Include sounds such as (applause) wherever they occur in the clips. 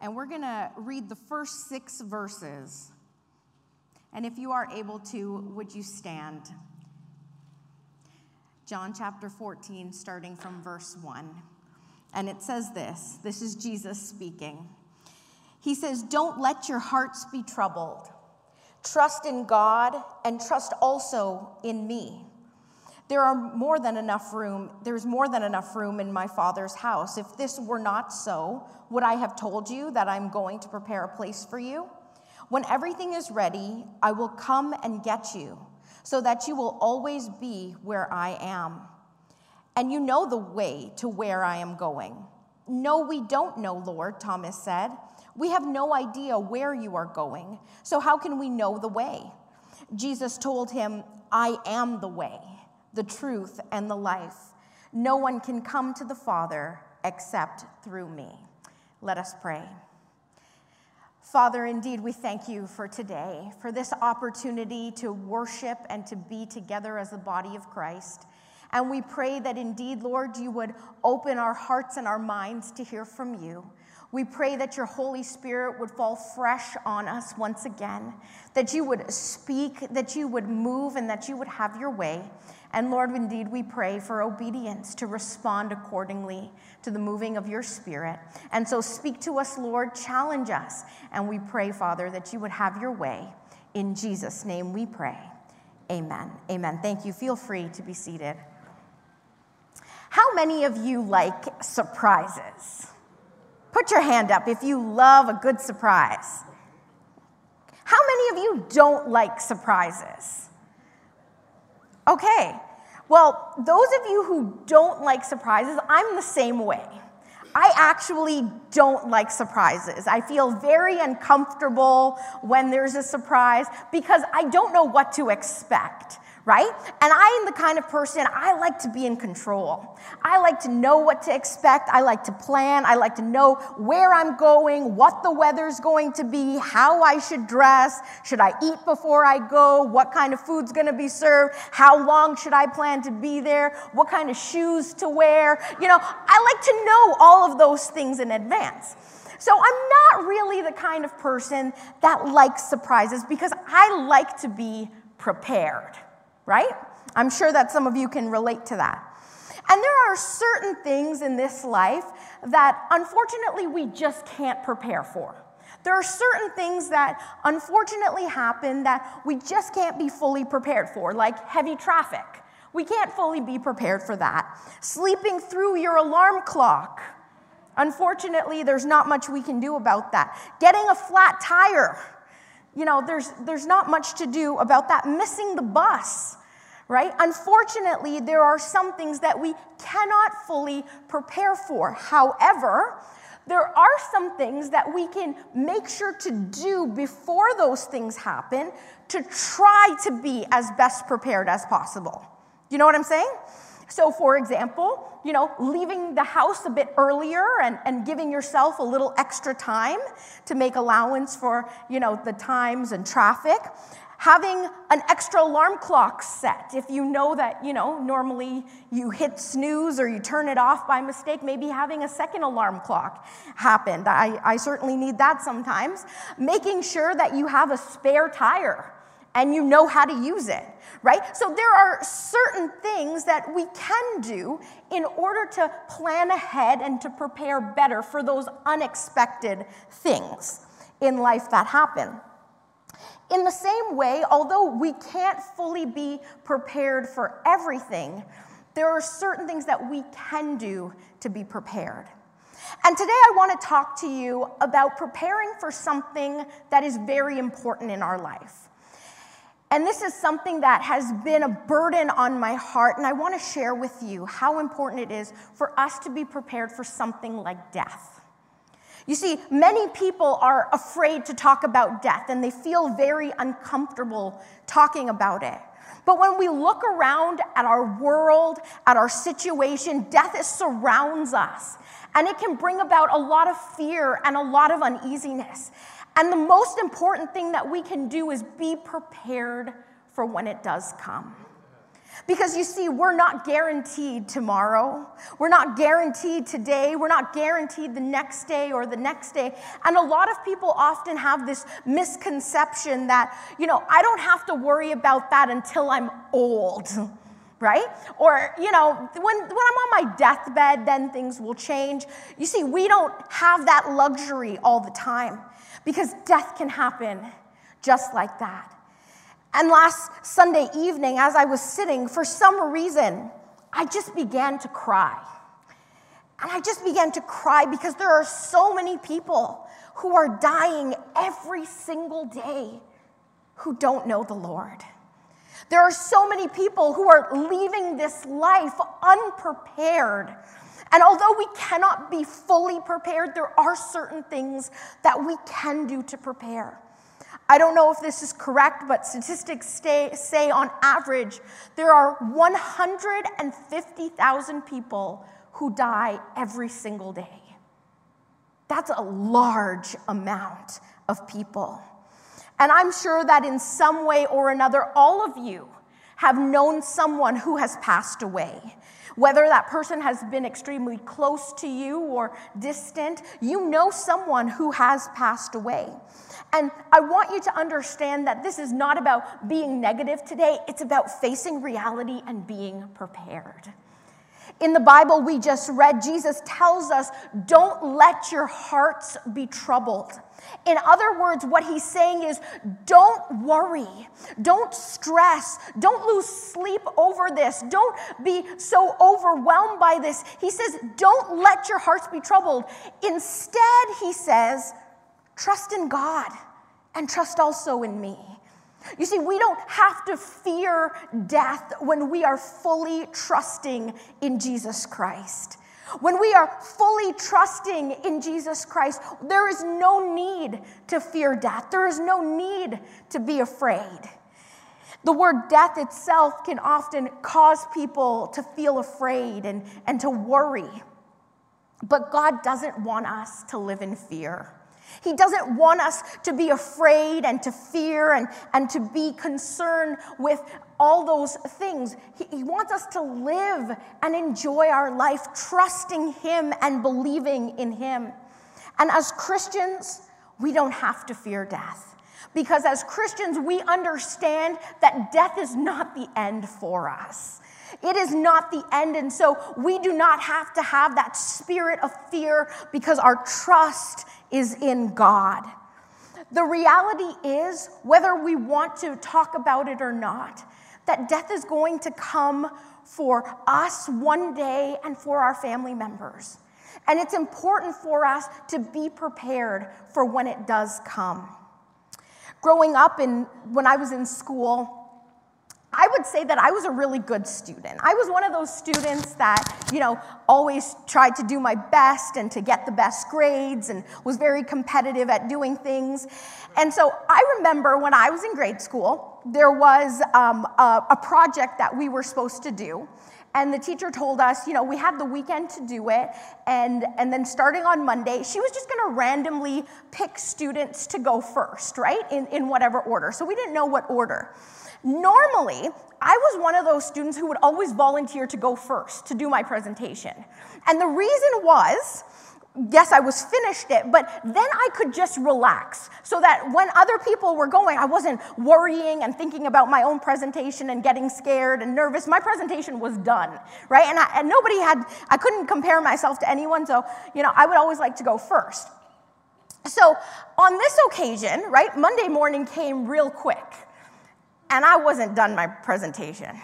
And we're going to read the first six verses. And if you are able to, would you stand? John chapter 14, starting from verse 1. And it says this this is Jesus speaking. He says, Don't let your hearts be troubled. Trust in God and trust also in me. There are more than enough room. There's more than enough room in my Father's house. If this were not so, would I have told you that I'm going to prepare a place for you? When everything is ready, I will come and get you, so that you will always be where I am. And you know the way to where I am going. No, we don't know, Lord, Thomas said. We have no idea where you are going, so how can we know the way? Jesus told him, I am the way, the truth, and the life. No one can come to the Father except through me. Let us pray. Father, indeed, we thank you for today, for this opportunity to worship and to be together as the body of Christ. And we pray that indeed, Lord, you would open our hearts and our minds to hear from you. We pray that your Holy Spirit would fall fresh on us once again, that you would speak, that you would move, and that you would have your way. And Lord, indeed, we pray for obedience to respond accordingly to the moving of your Spirit. And so speak to us, Lord, challenge us. And we pray, Father, that you would have your way. In Jesus' name we pray. Amen. Amen. Thank you. Feel free to be seated. How many of you like surprises? Put your hand up if you love a good surprise. How many of you don't like surprises? Okay, well, those of you who don't like surprises, I'm the same way. I actually don't like surprises. I feel very uncomfortable when there's a surprise because I don't know what to expect right? And I am the kind of person, I like to be in control. I like to know what to expect. I like to plan. I like to know where I'm going, what the weather's going to be, how I should dress. Should I eat before I go? What kind of food's going to be served? How long should I plan to be there? What kind of shoes to wear? You know, I like to know all of those things in advance. So I'm not really the kind of person that likes surprises because I like to be prepared right? I'm sure that some of you can relate to that. And there are certain things in this life that unfortunately we just can't prepare for. There are certain things that unfortunately happen that we just can't be fully prepared for, like heavy traffic. We can't fully be prepared for that. Sleeping through your alarm clock. Unfortunately, there's not much we can do about that. Getting a flat tire. You know, there's, there's not much to do about that. Missing the bus right? Unfortunately, there are some things that we cannot fully prepare for. However, there are some things that we can make sure to do before those things happen to try to be as best prepared as possible. You know what I'm saying? So, for example, you know, leaving the house a bit earlier and, and giving yourself a little extra time to make allowance for, you know, the times and traffic having an extra alarm clock set. If you know that you know normally you hit snooze or you turn it off by mistake maybe having a second alarm clock happened i, I certainly need that sometimes. Making sure that you have a spare tire and you know how to use it right? So there are certain things that we can do in order to plan ahead and to prepare better for those unexpected things in life that happen in the same way, although we can't fully be prepared for everything, there are certain things that we can do to be prepared. And today I want to talk to you about preparing for something that is very important in our life. And this is something that has been a burden on my heart, and I want to share with you how important it is for us to be prepared for something like death. You see, many people are afraid to talk about death and they feel very uncomfortable talking about it. But when we look around at our world, at our situation, death surrounds us. And it can bring about a lot of fear and a lot of uneasiness. And the most important thing that we can do is be prepared for when it does come. Because you see, we're not guaranteed tomorrow. We're not guaranteed today. We're not guaranteed the next day or the next day. And a lot of people often have this misconception that, you know, I don't have to worry about that until I'm old, (laughs) right? Or, you know, when, when I'm on my deathbed, then things will change. You see, we don't have that luxury all the time because death can happen just like that. And last Sunday evening, as I was sitting, for some reason, I just began to cry. And I just began to cry because there are so many people who are dying every single day who don't know the Lord. There are so many people who are leaving this life unprepared. And although we cannot be fully prepared, there are certain things that we can do to prepare. I don't know if this is correct, but statistics stay, say on average there are 150,000 people who die every single day. That's a large amount of people. And I'm sure that in some way or another, all of you have known someone who has passed away. Whether that person has been extremely close to you or distant, you know someone who has passed away. And I want you to understand that this is not about being negative today, it's about facing reality and being prepared. In the Bible we just read, Jesus tells us, don't let your hearts be troubled. In other words, what he's saying is don't worry, don't stress, don't lose sleep over this, don't be so overwhelmed by this. He says, don't let your hearts be troubled. Instead, he says, Trust in God and trust also in me. You see, we don't have to fear death when we are fully trusting in Jesus Christ. When we are fully trusting in Jesus Christ, there is no need to fear death. There is no need to be afraid. The word death itself can often cause people to feel afraid and, and to worry. But God doesn't want us to live in fear. He doesn't want us to be afraid and to fear and, and to be concerned with all those things. He, he wants us to live and enjoy our life, trusting Him and believing in Him. And as Christians, we don't have to fear death. Because as Christians, we understand that death is not the end for us. It is not the end. And so we do not have to have that spirit of fear because our trust is in God. The reality is, whether we want to talk about it or not, that death is going to come for us one day and for our family members. And it's important for us to be prepared for when it does come. Growing up in when I was in school, I would say that I was a really good student. I was one of those students that, you know, always tried to do my best and to get the best grades and was very competitive at doing things. And so I remember when I was in grade school, there was um, a, a project that we were supposed to do. And the teacher told us, you know, we had the weekend to do it. And, and then starting on Monday, she was just going to randomly pick students to go first, right? In, in whatever order. So we didn't know what order. Normally, I was one of those students who would always volunteer to go first to do my presentation. And the reason was, yes, I was finished it, but then I could just relax so that when other people were going, I wasn't worrying and thinking about my own presentation and getting scared and nervous. My presentation was done, right? And, I, and nobody had, I couldn't compare myself to anyone, so, you know, I would always like to go first. So on this occasion, right, Monday morning came real quick and I wasn't done my presentation.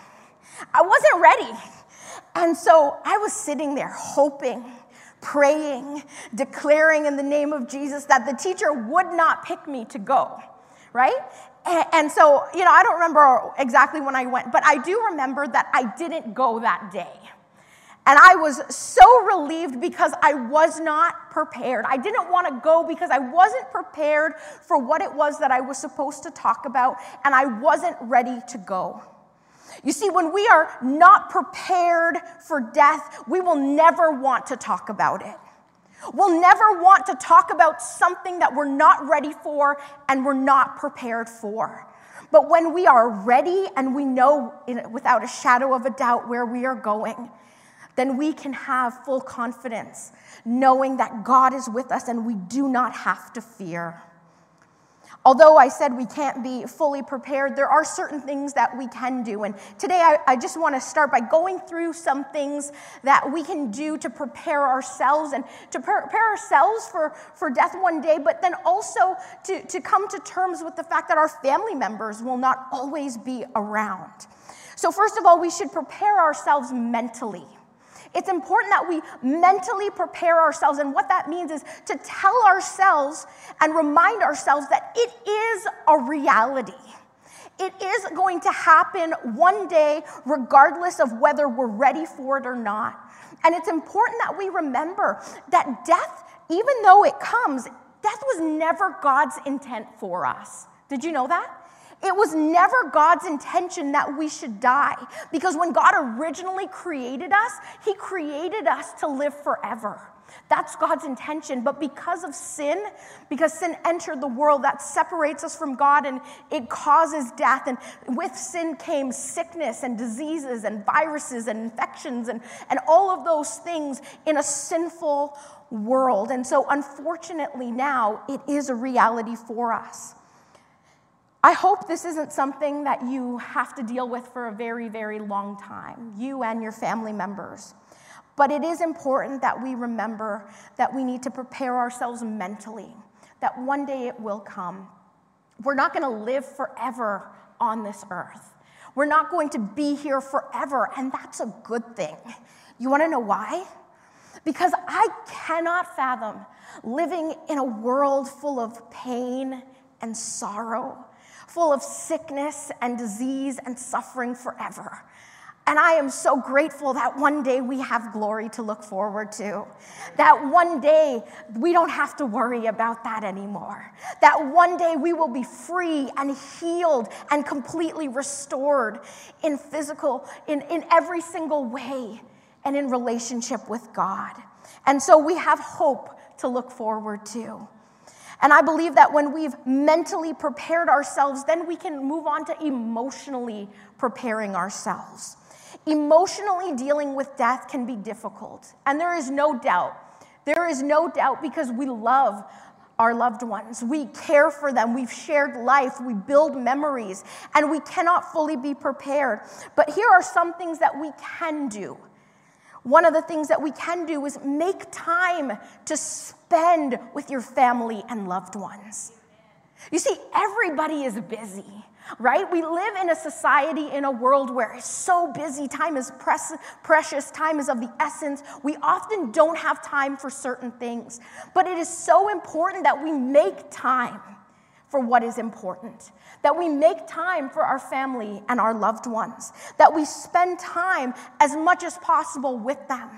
I wasn't ready. And so I was sitting there hoping, praying, declaring in the name of Jesus that the teacher would not pick me to go, right? And so, you know, I don't remember exactly when I went, but I do remember that I didn't go that day. And I was so relieved because I was not prepared. I didn't want to go because I wasn't prepared for what it was that I was supposed to talk about, and I wasn't ready to go. You see, when we are not prepared for death, we will never want to talk about it. We'll never want to talk about something that we're not ready for and we're not prepared for. But when we are ready and we know without a shadow of a doubt where we are going, then we can have full confidence knowing that God is with us and we do not have to fear. Although I said we can't be fully prepared, there are certain things that we can do. And today I, I, just want to start by going through some things that we can do to prepare ourselves and to prepare ourselves for, for death one day, but then also to, to come to terms with the fact that our family members will not always be around. So, first of all, we should prepare ourselves mentally. It's important that we mentally prepare ourselves. And what that means is to tell ourselves and remind ourselves that it is a reality. It is going to happen one day, regardless of whether we're ready for it or not. And it's important that we remember that death, even though it comes, death was never God's intent for us. Did you know that? It was never God's intention that we should die because when God originally created us, He created us to live forever. That's God's intention. But because of sin, because sin entered the world, that separates us from God and it causes death. And with sin came sickness and diseases and viruses and infections and, and all of those things in a sinful world. And so, unfortunately, now it is a reality for us. I hope this isn't something that you have to deal with for a very, very long time, you and your family members. But it is important that we remember that we need to prepare ourselves mentally, that one day it will come. We're not going to live forever on this earth. We're not going to be here forever, and that's a good thing. You want to know why? Because I cannot fathom living in a world full of pain and sorrow full of sickness and disease and suffering forever. And I am so grateful that one day we have glory to look forward to. That one day we don't have to worry about that anymore. That one day we will be free and healed and completely restored in physical, in, in every single way, and in relationship with God. And so we have hope to look forward to. And I believe that when we've mentally prepared ourselves, then we can move on to emotionally preparing ourselves. Emotionally dealing with death can be difficult. And there is no doubt. There is no doubt because we love our loved ones. We care for them. We've shared life. We build memories. And we cannot fully be prepared. But here are some things that we can do one of the things that we can do is make time to spend with your family and loved ones. You see, everybody is busy, right? We live in a society, in a world where it's so busy. Time is precious, time is of the essence. We often don't have time for certain things, but it is so important that we make time for what is important, that we make time for our family and our loved ones, that we spend time as much as possible with them.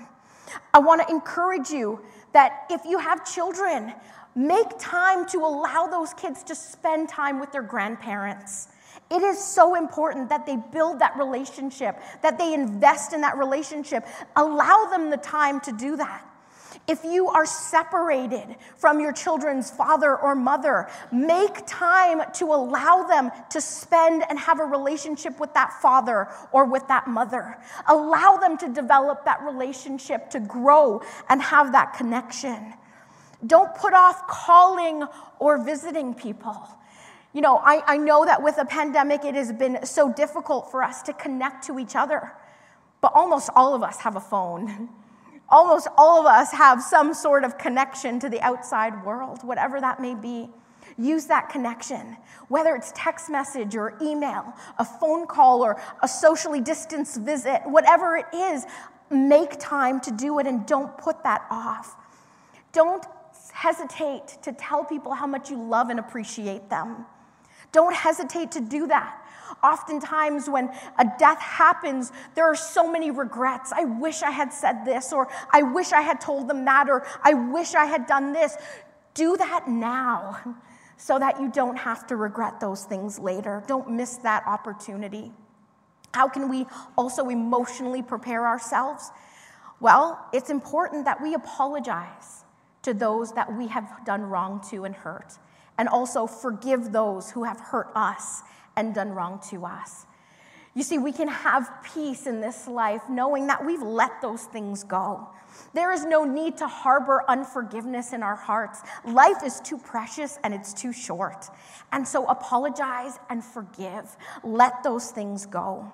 I want to encourage you that if you have children, make time to allow those kids to spend time with their grandparents. It is so important that they build that relationship, that they invest in that relationship. Allow them the time to do that. If you are separated from your children's father or mother, make time to allow them to spend and have a relationship with that father or with that mother. Allow them to develop that relationship, to grow and have that connection. Don't put off calling or visiting people. You know, I, I know that with a pandemic, it has been so difficult for us to connect to each other, but almost all of us have a phone. (laughs) Almost all of us have some sort of connection to the outside world, whatever that may be. Use that connection, whether it's text message or email, a phone call or a socially distanced visit, whatever it is, make time to do it and don't put that off. Don't hesitate to tell people how much you love and appreciate them. Don't hesitate to do that. Oftentimes, when a death happens, there are so many regrets. I wish I had said this, or I wish I had told them that, or I wish I had done this. Do that now (laughs) so that you don't have to regret those things later. Don't miss that opportunity. How can we also emotionally prepare ourselves? Well, it's important that we apologize to those that we have done wrong to and hurt, and also forgive those who have hurt us and done wrong to us. You see, we can have peace in this life knowing that we've let those things go. There is no need to harbor unforgiveness in our hearts. Life is too precious and it's too short. And so apologize and forgive. Let those things go.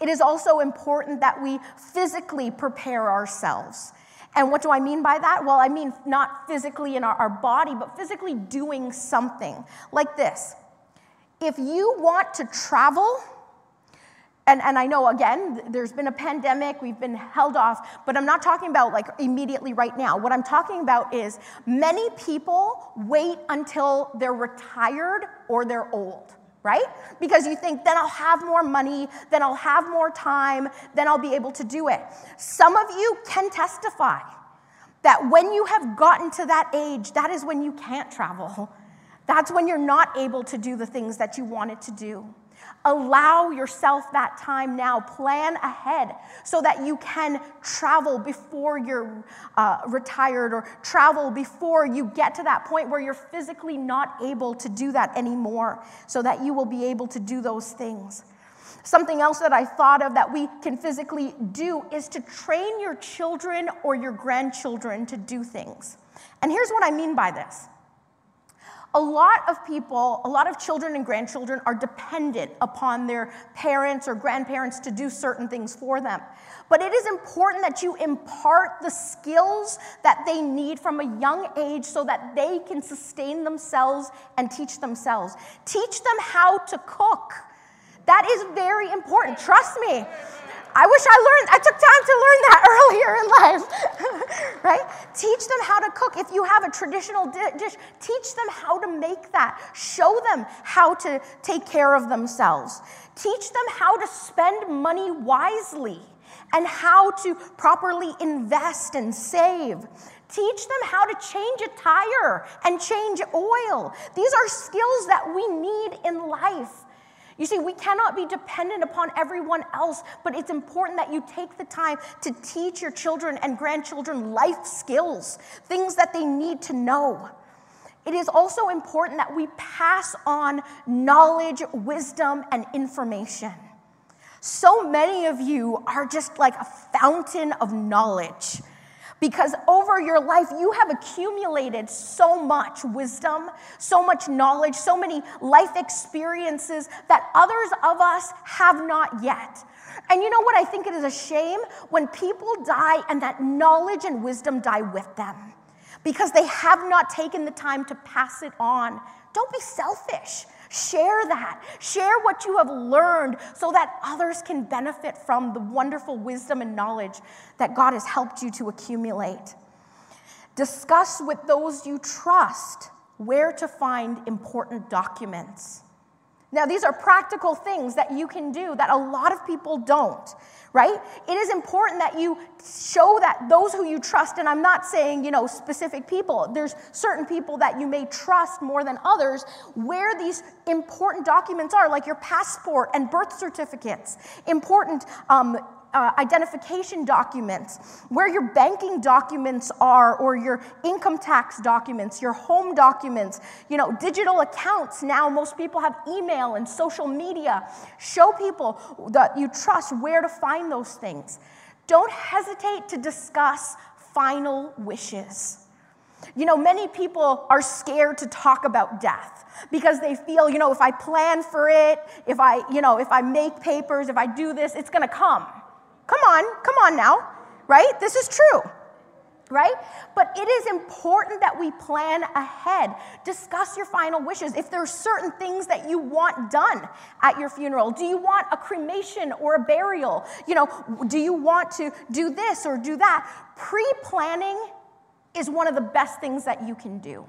It is also important that we physically prepare ourselves. And what do I mean by that? Well, I mean not physically in our, our body, but physically doing something like this. If you want to travel, and, and I know, again, there's been a pandemic, we've been held off, but I'm not talking about like immediately right now. What I'm talking about is many people wait until they're retired or they're old, right? Because you think, then I'll have more money, then I'll have more time, then I'll be able to do it. Some of you can testify that when you have gotten to that age, that is when you can't travel. That's when you're not able to do the things that you wanted to do. Allow yourself that time now. Plan ahead so that you can travel before you're uh, retired or travel before you get to that point where you're physically not able to do that anymore so that you will be able to do those things. Something else that I thought of that we can physically do is to train your children or your grandchildren to do things. And here's what I mean by this a lot of people, a lot of children and grandchildren are dependent upon their parents or grandparents to do certain things for them. But it is important that you impart the skills that they need from a young age so that they can sustain themselves and teach themselves. Teach them how to cook. That is very important. Trust me. I wish I learned, I took time to learn that (laughs) earlier in life, (laughs) right? Teach them how to cook. If you have a traditional dish, teach them how to make that. Show them how to take care of themselves. Teach them how to spend money wisely and how to properly invest and save. Teach them how to change a tire and change oil. These are skills that we need in life. You see, we cannot be dependent upon everyone else, but it's important that you take the time to teach your children and grandchildren life skills, things that they need to know. It is also important that we pass on knowledge, wisdom, and information. So many of you are just like a fountain of knowledge because over your life you have accumulated so much wisdom, so much knowledge, so many life experiences that others of us have not yet. And you know what? I think it is a shame when people die and that knowledge and wisdom die with them because they have not taken the time to pass it on. Don't be selfish. Share that. Share what you have learned so that others can benefit from the wonderful wisdom and knowledge that God has helped you to accumulate. Discuss with those you trust where to find important documents. Now, these are practical things that you can do that a lot of people don't, right? It is important that you show that those who you trust, and I'm not saying, you know, specific people, there's certain people that you may trust more than others, where these important documents are, like your passport and birth certificates, important um, uh, identification documents, where your banking documents are, or your income tax documents, your home documents, you know, digital accounts. Now, most people have email and social media. Show people that you trust where to find those things. Don't hesitate to discuss final wishes. You know, many people are scared to talk about death because they feel, you know, if I plan for it, if I, you know, if I make papers, if I do this, it's going to come. Come on, come on now, right? This is true, right? But it is important that we plan ahead. Discuss your final wishes. If there are certain things that you want done at your funeral, do you want a cremation or a burial? You know, do you want to do this or do that? Pre planning is one of the best things that you can do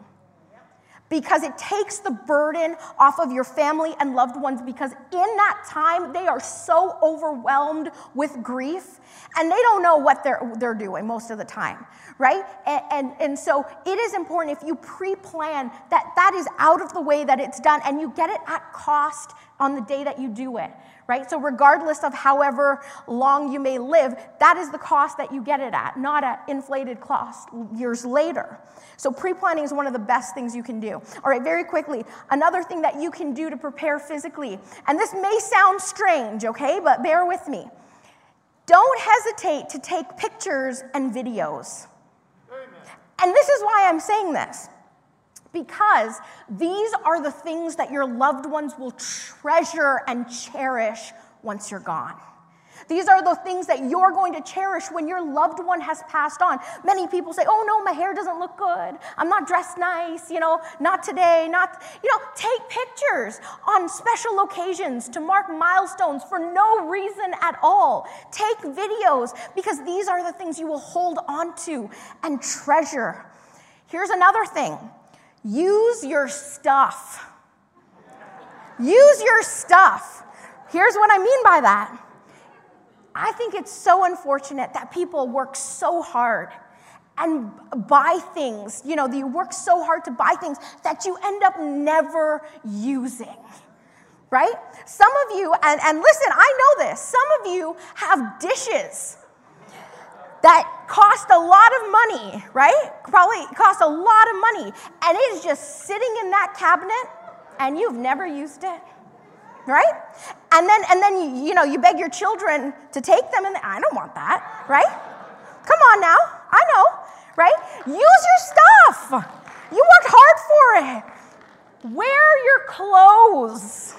because it takes the burden off of your family and loved ones because in that time they are so overwhelmed with grief and they don't know what they're, they're doing most of the time right? And, and, and so it is important if you pre-plan that that is out of the way that it's done and you get it at cost on the day that you do it right? So, regardless of however long you may live, that is the cost that you get it at, not at inflated cost years later. So, pre planning is one of the best things you can do. All right, very quickly, another thing that you can do to prepare physically, and this may sound strange, okay, but bear with me. Don't hesitate to take pictures and videos. Amen. And this is why I'm saying this because these are the things that your loved ones will treasure and cherish once you're gone. These are the things that you're going to cherish when your loved one has passed on. Many people say, Oh no, my hair doesn't look good. I'm not dressed nice, you know, not today, not, you know, take pictures on special occasions to mark milestones for no reason at all. Take videos because these are the things you will hold on to and treasure. Here's another thing Use your stuff. Use your stuff. Here's what I mean by that. I think it's so unfortunate that people work so hard and buy things. You know, you work so hard to buy things that you end up never using. Right? Some of you, and, and listen, I know this, some of you have dishes that cost a lot of money, right? Probably cost a lot of money, and it is just sitting in that cabinet, and you've never used it, right? And then, and then you, you know, you beg your children to take them, and I don't want that, right? Come on now, I know, right? Use your stuff. You worked hard for it. Wear your clothes.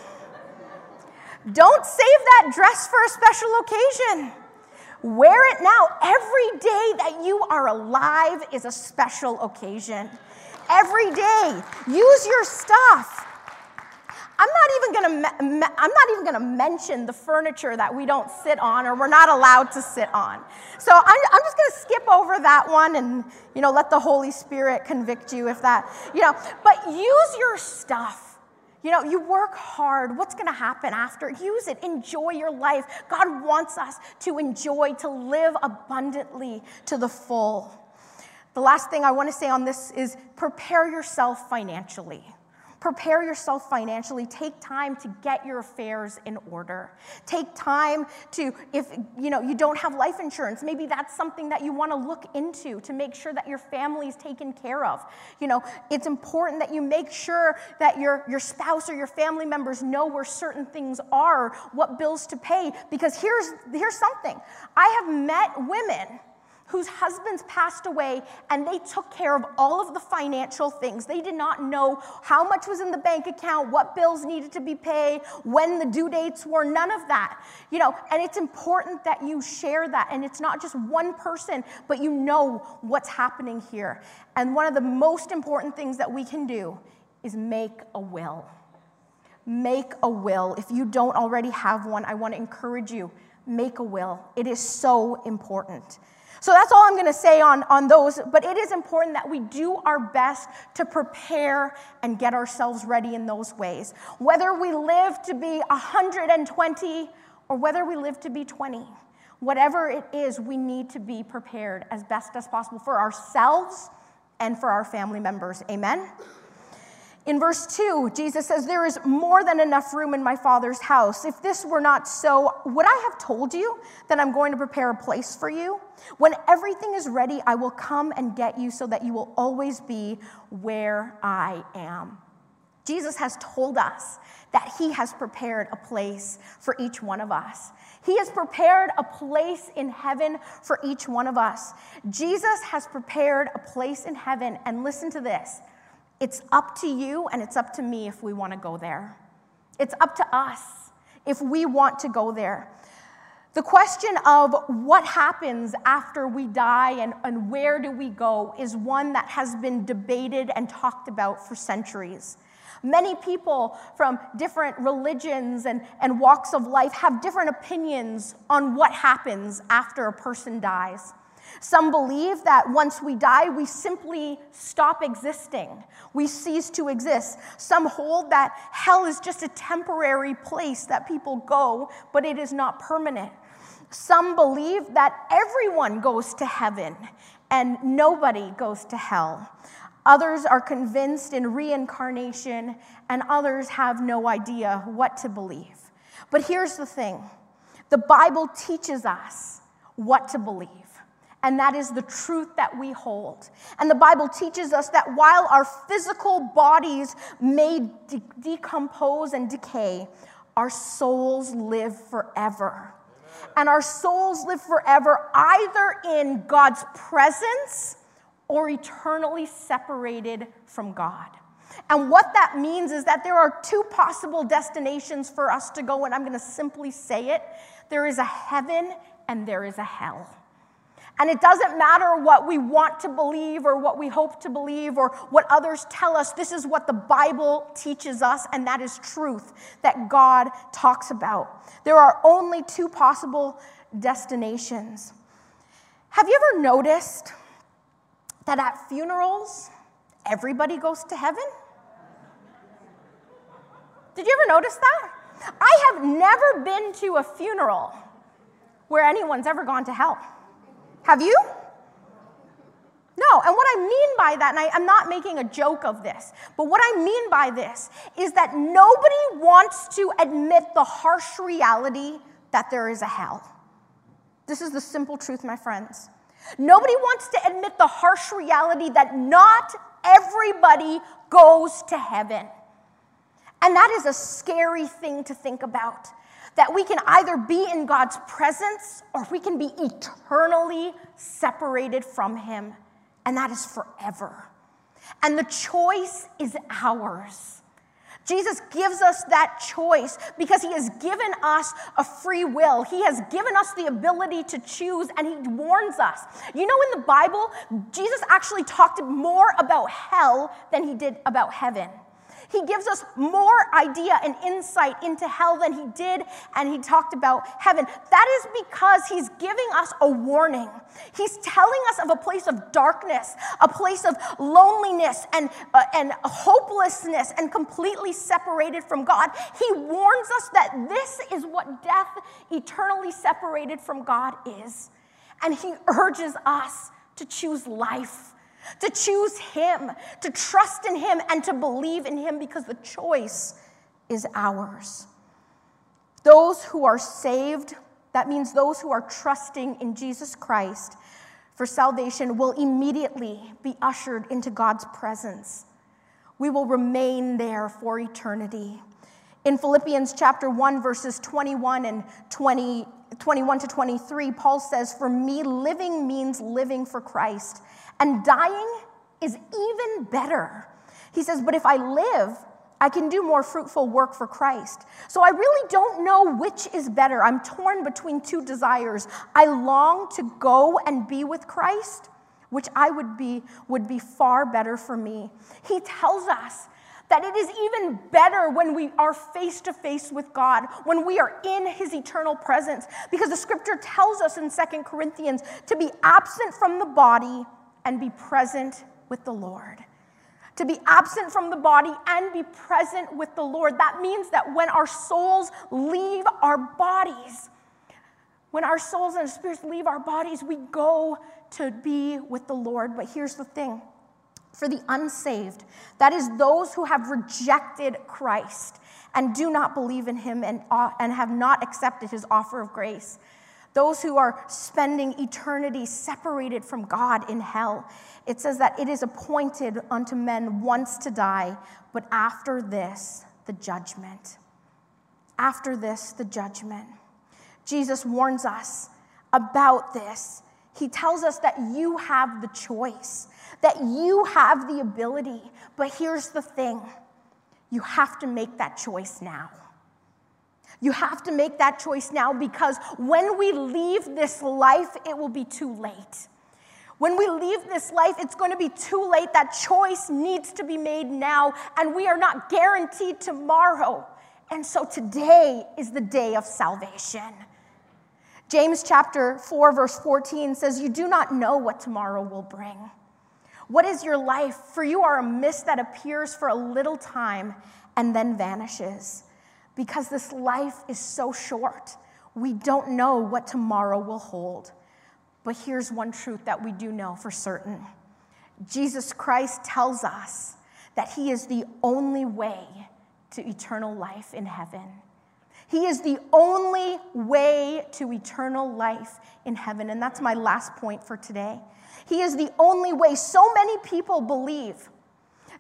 Don't save that dress for a special occasion. Wear it now. Every day that you are alive is a special occasion. Every day. Use your stuff. I'm not even going to I'm not even going to mention the furniture that we don't sit on or we're not allowed to sit on. So I'm, I'm just going to skip over that one and you know let the Holy Spirit convict you if that you know. But use your stuff. You know, you work hard. What's going to happen after? Use it. Enjoy your life. God wants us to enjoy, to live abundantly to the full. The last thing I want to say on this is prepare yourself financially. Prepare yourself financially. Take time to get your affairs in order. Take time to, if you know you don't have life insurance, maybe that's something that you want to look into to make sure that your family is taken care of. You know, it's important that you make sure that your, your spouse or your family members know where certain things are, what bills to pay. Because here's here's something. I have met women whose husbands passed away and they took care of all of the financial things. They did not know how much was in the bank account, what bills needed to be paid, when the due dates were, none of that. You know, and it's important that you share that and it's not just one person, but you know what's happening here. And one of the most important things that we can do is make a will. Make a will. If you don't already have one, I want to encourage you make a will. It is so important. So that's all I'm going to say on, on those, but it is important that we do our best to prepare and get ourselves ready in those ways. Whether we live to be 120 or whether we live to be 20, whatever it is, we need to be prepared as best as possible for ourselves and for our family members. Amen? In verse 2, Jesus says, There is more than enough room in my Father's house. If this were not so, would I have told you that I'm going to prepare a place for you? When everything is ready, I will come and get you so that you will always be where I am. Jesus has told us that He has prepared a place for each one of us. He has prepared a place in heaven for each one of us. Jesus has prepared a place in heaven, and listen to this it's up to you and it's up to me if we want to go there. It's up to us if we want to go there. The question of what happens after we die and, and where do we go is one that has been debated and talked about for centuries. Many people from different religions and, and walks of life have different opinions on what happens after a person dies. Some believe that once we die, we simply stop existing. We cease to exist. Some hold that hell is just a temporary place that people go, but it is not permanent. Some believe that everyone goes to heaven and nobody goes to hell. Others are convinced in reincarnation, and others have no idea what to believe. But here's the thing the Bible teaches us what to believe. And that is the truth that we hold. And the Bible teaches us that while our physical bodies may de- decompose and decay, our souls live forever. And our souls live forever either in God's presence or eternally separated from God. And what that means is that there are two possible destinations for us to go, and I'm going to simply say it there is a heaven and there is a hell. And it doesn't matter what we want to believe or what we hope to believe or what others tell us. This is what the Bible teaches us, and that is truth that God talks about. There are only two possible destinations. Have you ever noticed that at funerals, everybody goes to heaven? Did you ever notice that? I have never been to a funeral where anyone's ever gone to hell. Have you? No, and what I mean by that, and I, am not making a joke of this, but what I mean by this is that nobody wants to admit the harsh reality that there is a hell. This is the simple truth, my friends. Nobody wants to admit the harsh reality that not everybody goes to heaven. And that is a scary thing to think about. That we can either be in God's presence or we can be eternally separated from Him. And that is forever. And the choice is ours. Jesus gives us that choice because he has given us a free will. He has given us the ability to choose, and he warns us. You know, in the Bible, Jesus actually talked more about hell than he did about heaven. He gives us more idea and insight into hell than he did, and he talked about heaven. That is because he's giving us a warning. He's telling us of a place of darkness, a place of loneliness and, uh, and hopelessness, and completely separated from God. He warns us that this is what death, eternally separated from God, is. And he urges us to choose life to choose Him, to trust in Him, and to believe in Him because the choice is ours. Those who are saved, that means those who are trusting in Jesus Christ for salvation, will immediately be ushered into God's presence. We will remain there for eternity. In Philippians chapter 1, verses 21 and 20, 21 to 23, Paul says, For me, living means living for Christ and dying is even better. He says, But if I live, I can do more fruitful work for Christ. So I really don't know which is better. I'm torn between two desires. I long to go and be with Christ, which I would be would be far better for me. He tells us that it is even better when we are face to face with God, when we are in his eternal presence because the scripture tells us in Second Corinthians to be absent from the body and be present with the Lord. To be absent from the body and be present with the Lord. That means that when our souls leave our bodies, when our souls and spirits leave our bodies, we go to be with the Lord. But here's the thing for the unsaved, that is those who have rejected Christ and do not believe in him and, uh, and have not accepted his offer of grace those who are spending eternity separated from God in hell. It says that it is appointed unto men once to die, but after this, the judgment. After this, the judgment. Jesus warns us about this. He tells us that you have the choice, that you have the ability. But here's the thing you have to make that choice now. You have to make that choice now because when we leave this life, it will be too late. When we leave this life, it's going to be too late. That choice needs to be made now, and we are not guaranteed tomorrow. And so today is the day of salvation. James chapter 4, verse 14 says, You do not know what tomorrow will bring. What is your life? For you are a mist that appears for a little time and then vanishes because this life is so short. We don't know what tomorrow will hold. But here's one truth that we do know for certain Jesus Christ tells us that He is the only way to eternal life in heaven. He is the only way to eternal life in heaven. And that's my last point for today. He is the only way. So many people believe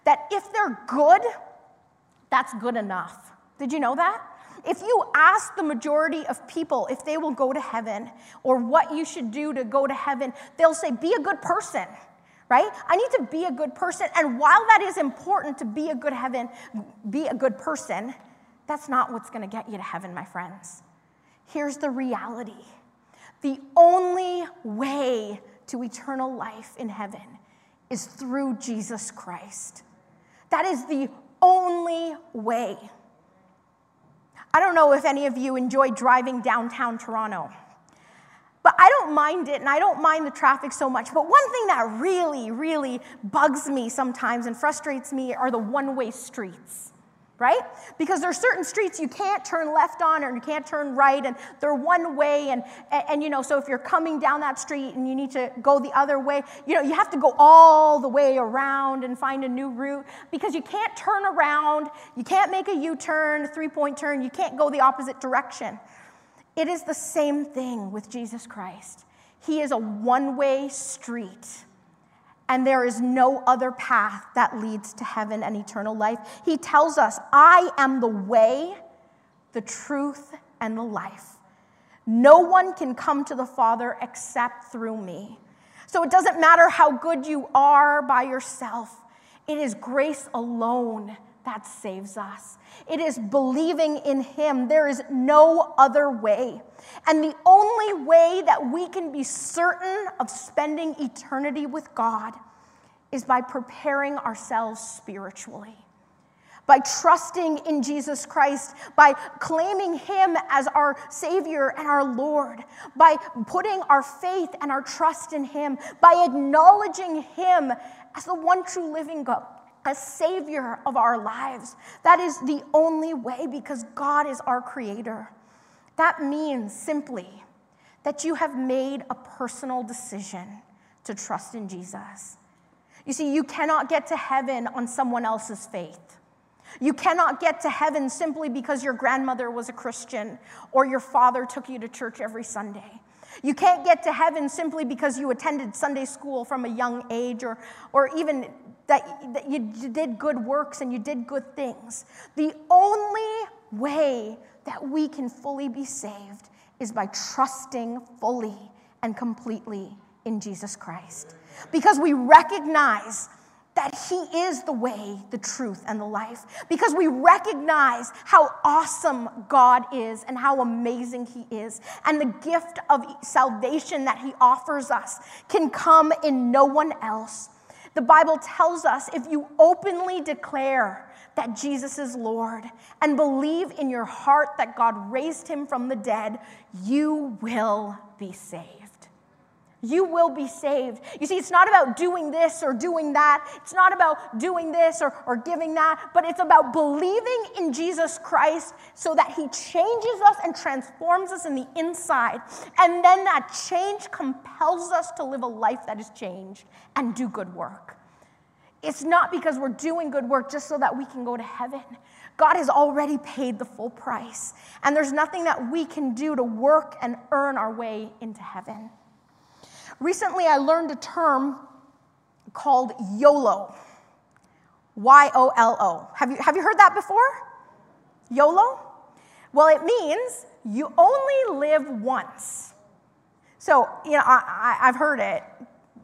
that if they're good, that's good enough. Did you know that? If you ask the majority of people if they will go to heaven or what you should do to go to heaven, they'll say, be a good person, right? I need to be a good person. And while that is important to be a good heaven, be a good person, that's not what's going to get you to heaven, my friends. Here's the reality the only way to eternal life in heaven is through Jesus Christ. That is the only way. I don't know if any of you enjoy driving downtown Toronto, but I don't mind it and I don't mind the traffic so much. But one thing that really, really bugs me sometimes and frustrates me are the one way streets right? Because there are certain streets you can't turn left on or you can't turn right and they're one way and, and, and, you know, so if you're coming down that street and you need to go the other way, you know, you have to go all the way around and find a new route because you can't turn around, you can't make a U-turn, three-point turn, you can't go the opposite direction. It is the same thing with Jesus Christ. He is a one-way street and there is no other path that leads to heaven and eternal life. He tells us, I am the way, the truth, and the life. No one can come to the Father except through me. So it doesn't matter how good you are by yourself, it is grace alone that saves us. It is believing in Him. There is no other way. And the only way that we can be certain of spending eternity with God is by preparing ourselves spiritually. By trusting in Jesus Christ, by claiming Him as our Savior and our Lord, by putting our faith and our trust in Him, by acknowledging Him as the one true living God, a savior of our lives. That is the only way because God is our creator. That means simply that you have made a personal decision to trust in Jesus. You see, you cannot get to heaven on someone else's faith. You cannot get to heaven simply because your grandmother was a Christian or your father took you to church every Sunday. You can't get to heaven simply because you attended Sunday school from a young age or, or even that, that you did good works and you did good things. The only way that we can fully be saved is by trusting fully and completely in Jesus Christ. Because we recognize that He is the way, the truth, and the life. Because we recognize how awesome God is and how amazing He is. And the gift of salvation that He offers us can come in no one else the Bible tells us if you openly declare that Jesus is Lord and believe in your heart that God raised him from the dead, you will be saved. You will be saved. You see, it's not about doing this or doing that. It's not about doing this or, or giving that, but it's about believing in Jesus Christ so that He changes us and transforms us in the inside. And then that change compels us to live a life that is changed and do good work. It's not because we're doing good work just so that we can go to heaven. God has already paid the full price, and there's nothing that we can do to work and earn our way into heaven. Recently, I learned a term called YOLO. Y O L O. Have you, have you heard that before? YOLO? Well, it means you only live once. So, you know, I, I've heard it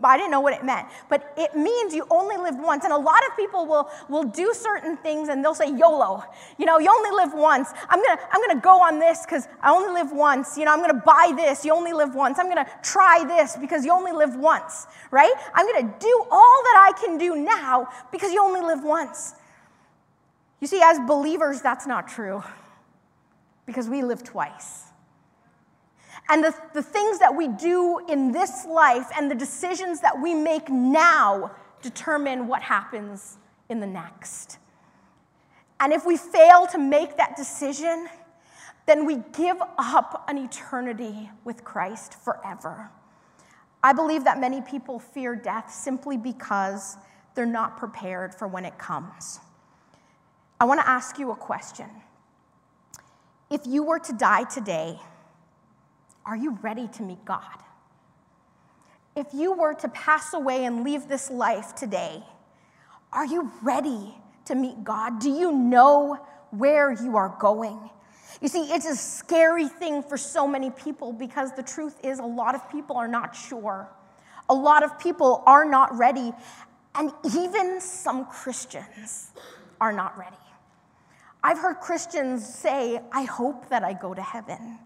I didn't know what it meant. But it means you only live once. And a lot of people will, will do certain things and they'll say YOLO. You know, you only live once. I'm to I'm gonna go on this because I only live once. You know, I'm to buy this. You only live once. I'm to try this because you only live once, right? I'm to do all that I can do now because you only live once. You see, as believers, that's not true because we live twice. And the, the things that we do in this life and the decisions that we make now determine what happens in the next. And if we fail to make that decision, then we give up an eternity with Christ forever. I believe that many people fear death simply because they're not prepared for when it comes. I want to ask you a question. If you were to die today, are you ready to meet God? If you were to pass away and leave this life today, are you ready to meet God? Do you know where you are going? You see, it's a scary thing for so many people because the truth is, a lot of people are not sure. A lot of people are not ready. And even some Christians are not ready. I've heard Christians say, I hope that I go to heaven.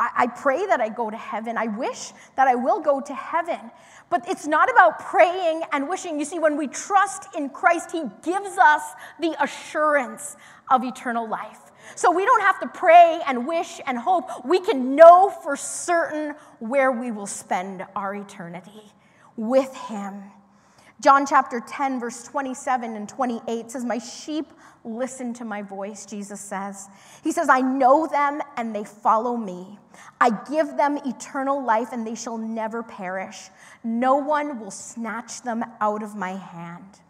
I, I, pray that I go to heaven. I wish that I will go to heaven. But it's not about praying and wishing. You see, when we trust in Christ, He gives us the assurance of eternal life. So we don't have to pray and wish and hope. We can know for certain where we will spend our eternity with Him. John chapter 10, verse 27 and 28 says, My sheep listen to my voice, Jesus says. He says, I know them and they follow me. I give them eternal life and they shall never perish. No one will snatch them out of my hand.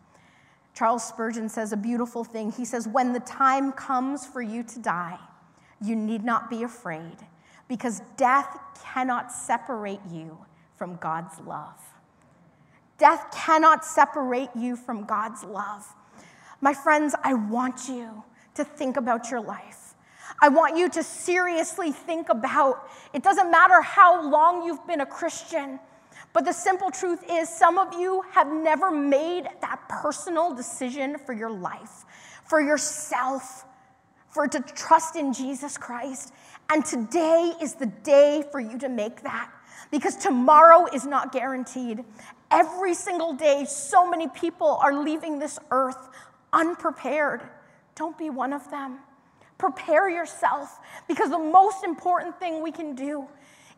Charles Spurgeon says a beautiful thing. He says, When the time comes for you to die, you need not be afraid because death cannot separate you from God's love. Death cannot separate you from God's love. My friends, I want you to think about your life. I want you to seriously think about it doesn't matter how long you've been a Christian, but the simple truth is some of you have never made that personal decision for your life, for yourself, for to trust in Jesus Christ. And today is the day for you to make that because tomorrow is not guaranteed. Every single day, so many people are leaving this earth unprepared. Don't be one of them. Prepare yourself because the most important thing we can do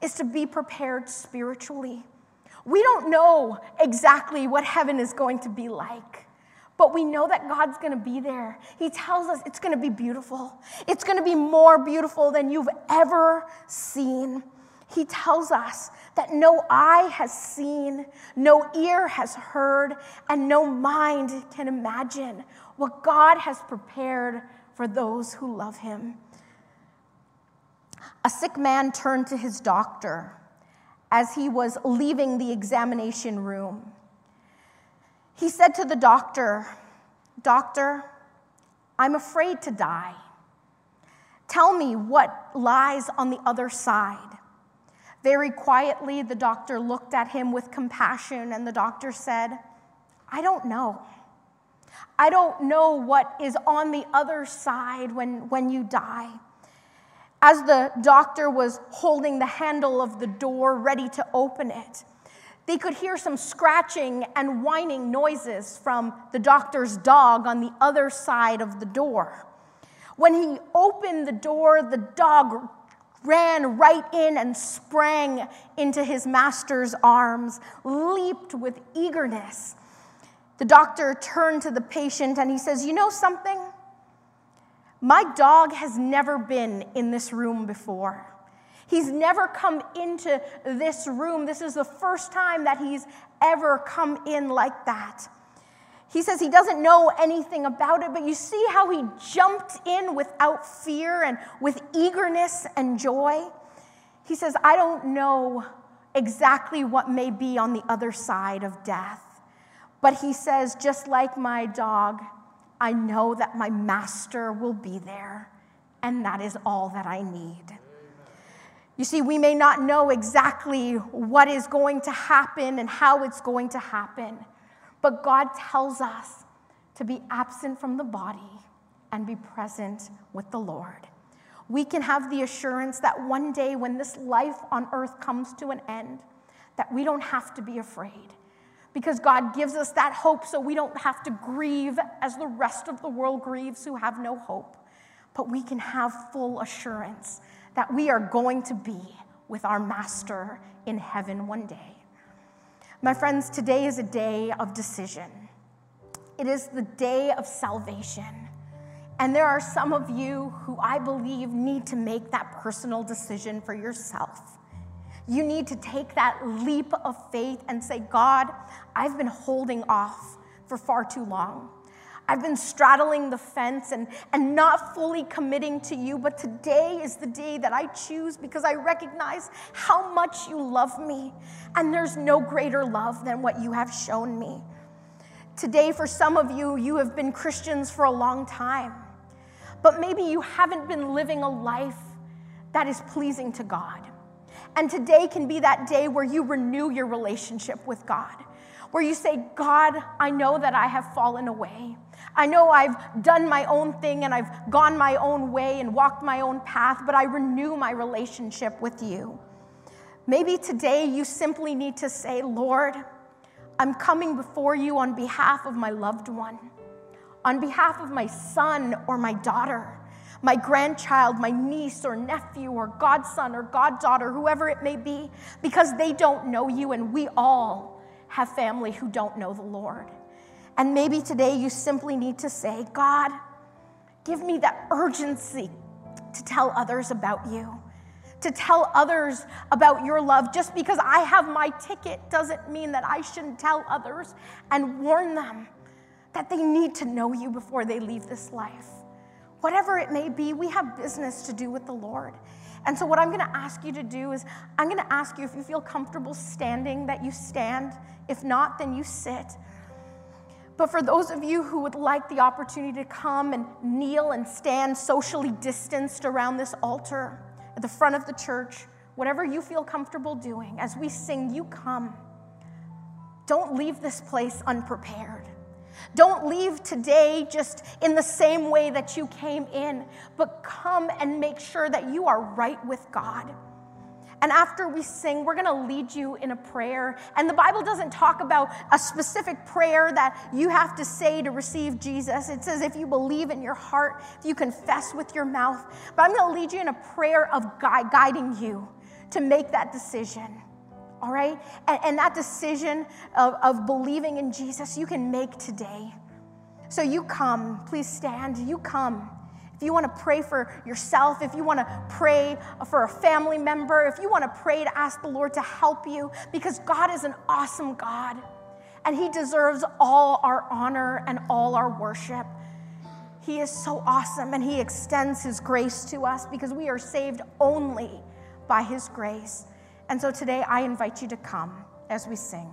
is to be prepared spiritually. We don't know exactly what heaven is going to be like, but we know that God's going to be there. He tells us it's going to be beautiful, it's going to be more beautiful than you've ever seen. He tells us that no eye has seen, no ear has heard, and no mind can imagine what God has prepared for those who love him. A sick man turned to his doctor as he was leaving the examination room. He said to the doctor, Doctor, I'm afraid to die. Tell me what lies on the other side. Very quietly, the doctor looked at him with compassion, and the doctor said, I don't know. I don't know what is on the other side when, when you die. As the doctor was holding the handle of the door, ready to open it, they could hear some scratching and whining noises from the doctor's dog on the other side of the door. When he opened the door, the dog ran right in and sprang into his master's arms, leaped with eagerness. The doctor turned to the patient and he says, You know something? My dog has never been in this room before. He's never come into this room. This is the first time that he's ever come in like that. He says he doesn't know anything about it, but you see how he jumped in without fear and with eagerness and joy? He says, I don't know exactly what may be on the other side of death. But he says, just like my dog, I know that my master will be there, and that is all that I need. You see, we may not know exactly what is going to happen and how it's going to happen. But God tells us to be absent from the body and be present with the Lord. We can have the assurance that one day when this life on earth comes to an end, that we don't have to be afraid because God gives us that hope so we don't have to grieve as the rest of the world grieves who have no hope. But we can have full assurance that we are going to be with our Master in heaven one day. My friends, today is a day of decision. It is the day of salvation. And there are some of you who I believe need to make that personal decision for yourself. You need to take that leap of faith and say, God, I've been holding off for far too long. I've been straddling the fence and, and not fully committing to you, but today is the day that I choose because I recognize how much you love me. And there's no greater love than what you have shown me. Today, for some of you, you have been Christians for a long time, but maybe you haven't been living a life that is pleasing to God. And today can be that day where you renew your relationship with God, where you say, God, I know that I have fallen away. I know I've done my own thing and I've gone my own way and walked my own path, but I renew my relationship with you. Maybe today you simply need to say, Lord, I'm coming before you on behalf of my loved one, on behalf of my son or my daughter, my grandchild, my niece or nephew or godson or goddaughter, whoever it may be, because they don't know you, and we all have family who don't know the Lord. And maybe today you simply need to say, God, give me that urgency to tell others about you, to tell others about your love. Just because I have my ticket doesn't mean that I shouldn't tell others and warn them that they need to know you before they leave this life. Whatever it may be, we have business to do with the Lord. And so, what I'm going to ask you to do is, I'm going to ask you if you feel comfortable standing, that you stand. If not, then you sit. But for those of you who would like the opportunity to come and kneel and stand socially distanced around this altar at the front of the church, whatever you feel comfortable doing, as we sing, you come. Don't leave this place unprepared. Don't leave today just in the same way that you came in, but come and make sure that you are right with God. And after we sing, we're going to lead you in a prayer. And the Bible doesn't talk about a specific prayer that you have to say to receive Jesus. It says if you believe in your heart, if you confess with your mouth. But I'm going to lead you in a prayer of guiding you to make that decision all right? And, and that decision of, of believing in Jesus, you can make today. So you come, please stand, you come. If you want to pray for yourself, if you want to pray for a family member, if you want to pray to ask the Lord to help you, because God is an awesome God and He deserves all our honor and all our worship. He is so awesome and He extends His grace to us because we are saved only by His grace. And so today I invite you to come as we sing.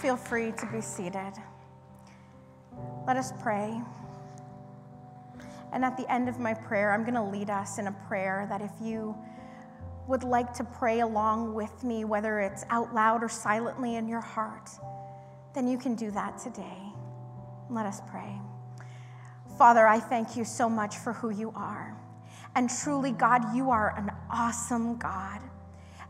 Feel free to be seated. Let us pray. And at the end of my prayer, I'm going to lead us in a prayer that if you would like to pray along with me, whether it's out loud or silently in your heart, then you can do that today. Let us pray. Father, I thank you so much for who you are. And truly, God, you are an awesome God.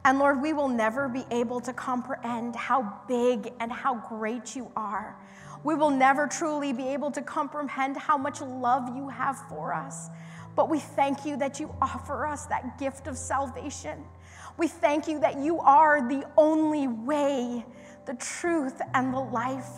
And Lord, we will never be able to comprehend how big and how great you are. We will never truly be able to comprehend how much love you have for us. But we thank you that you offer us that gift of salvation. We thank you that you are the only way, the truth, and the life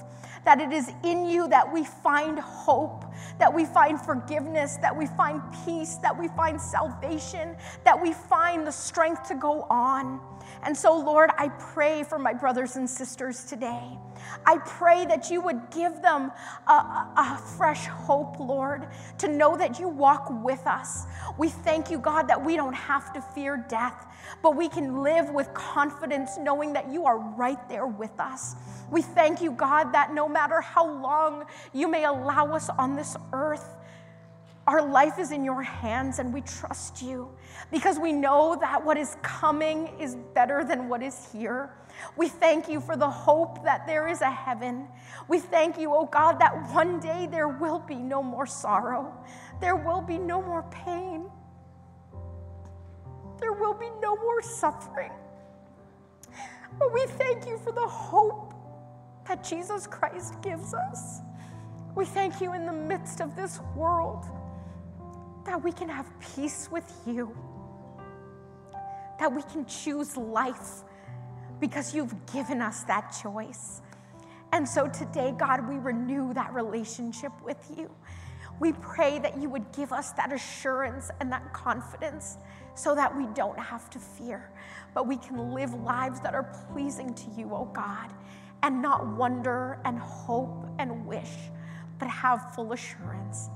that it is in you that we find hope, that we find forgiveness, that we find peace, that we find salvation, that we find the strength to go on. And so, Lord, I pray for my brothers and sisters today. I pray that you would give them a, a, fresh hope, Lord, to know that you walk with us. We thank you, God, that we don't have to fear death, but we can live with confidence knowing that you are right there with us. We thank you, God, that no matter how long you may allow us on this earth, our life is in your hands and we trust you because we know that what is coming is better than what is here. We thank you for the hope that there is a heaven. We thank you, oh God, that one day there will be no more sorrow, there will be no more pain, there will be no more suffering. But we thank you for the hope that Jesus Christ gives us. We thank you in the midst of this world that we can have peace with you, that we can choose life because you've given us that choice. And so today, God, we renew that relationship with you. We pray that you would give us that assurance and that confidence so that we don't have to fear, but we can live lives that are pleasing to you, oh God, and not wonder and hope and wish, but have full assurance.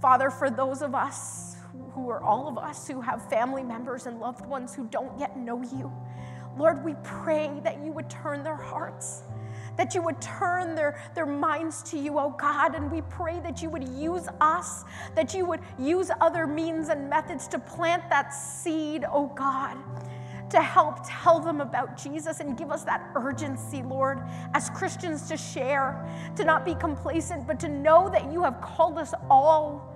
Father, for those of us who are all of us who have family members and loved ones who don't yet know you, Lord, we pray that you would turn their hearts, that you would turn their, their minds to you, oh God, and we pray that you would use us, that you would use other means and methods to plant that seed, oh God to help tell them about Jesus and give us that urgency, Lord, as Christians to share, to not be complacent, but to know that you have called us all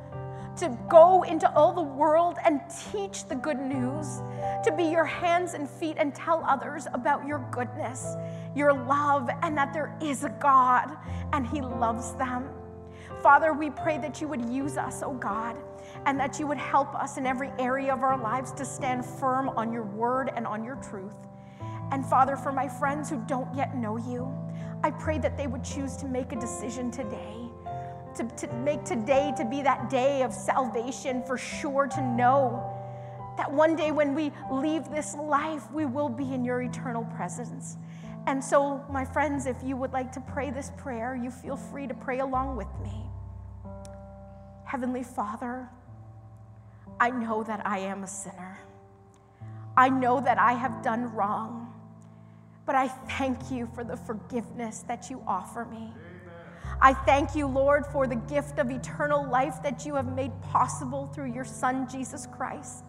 to go into all the world and teach the good news, to be your hands and feet and tell others about your goodness, your love, and that there is a God and He loves them. Father, we pray that you would use us, oh God and that you would help us in every area of our lives to stand firm on your word and on your truth. And Father, for my friends who don't yet know you, I pray that they would choose to make a decision today, to, to make today to be that day of salvation for sure, to know that one day when we leave this life, we will be in your eternal presence. And so, my friends, if you would like to pray this prayer, you feel free to pray along with me. Heavenly Father, I know that I am a sinner. I know that I have done wrong, but I thank you for the forgiveness that you offer me. I thank you, Lord, for the gift of eternal life that you have made possible through your Son, Jesus Christ.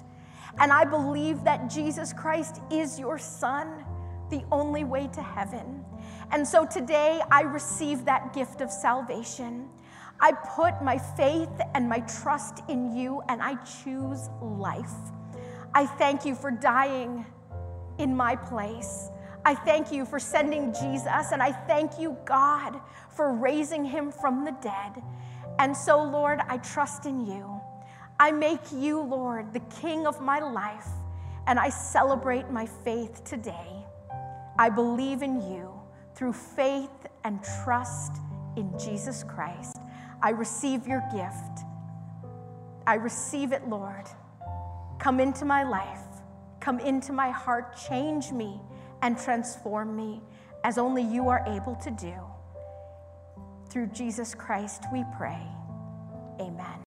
And I believe that Jesus Christ is your Son, the only way to heaven. And so today I receive that gift of salvation. I put my faith and my trust in you, and I choose life. I thank you for dying in my place. I thank you for sending Jesus, and I thank you, God, for raising him from the dead. And so, Lord, I trust in you. I make you, Lord, the king of my life, and I celebrate my faith today. I believe in you through faith and trust in Jesus Christ. I receive your gift. I receive it, Lord. Come into my life, come into my heart, change me, and transform me as only you are able to do. Through Jesus Christ, we pray. Amen.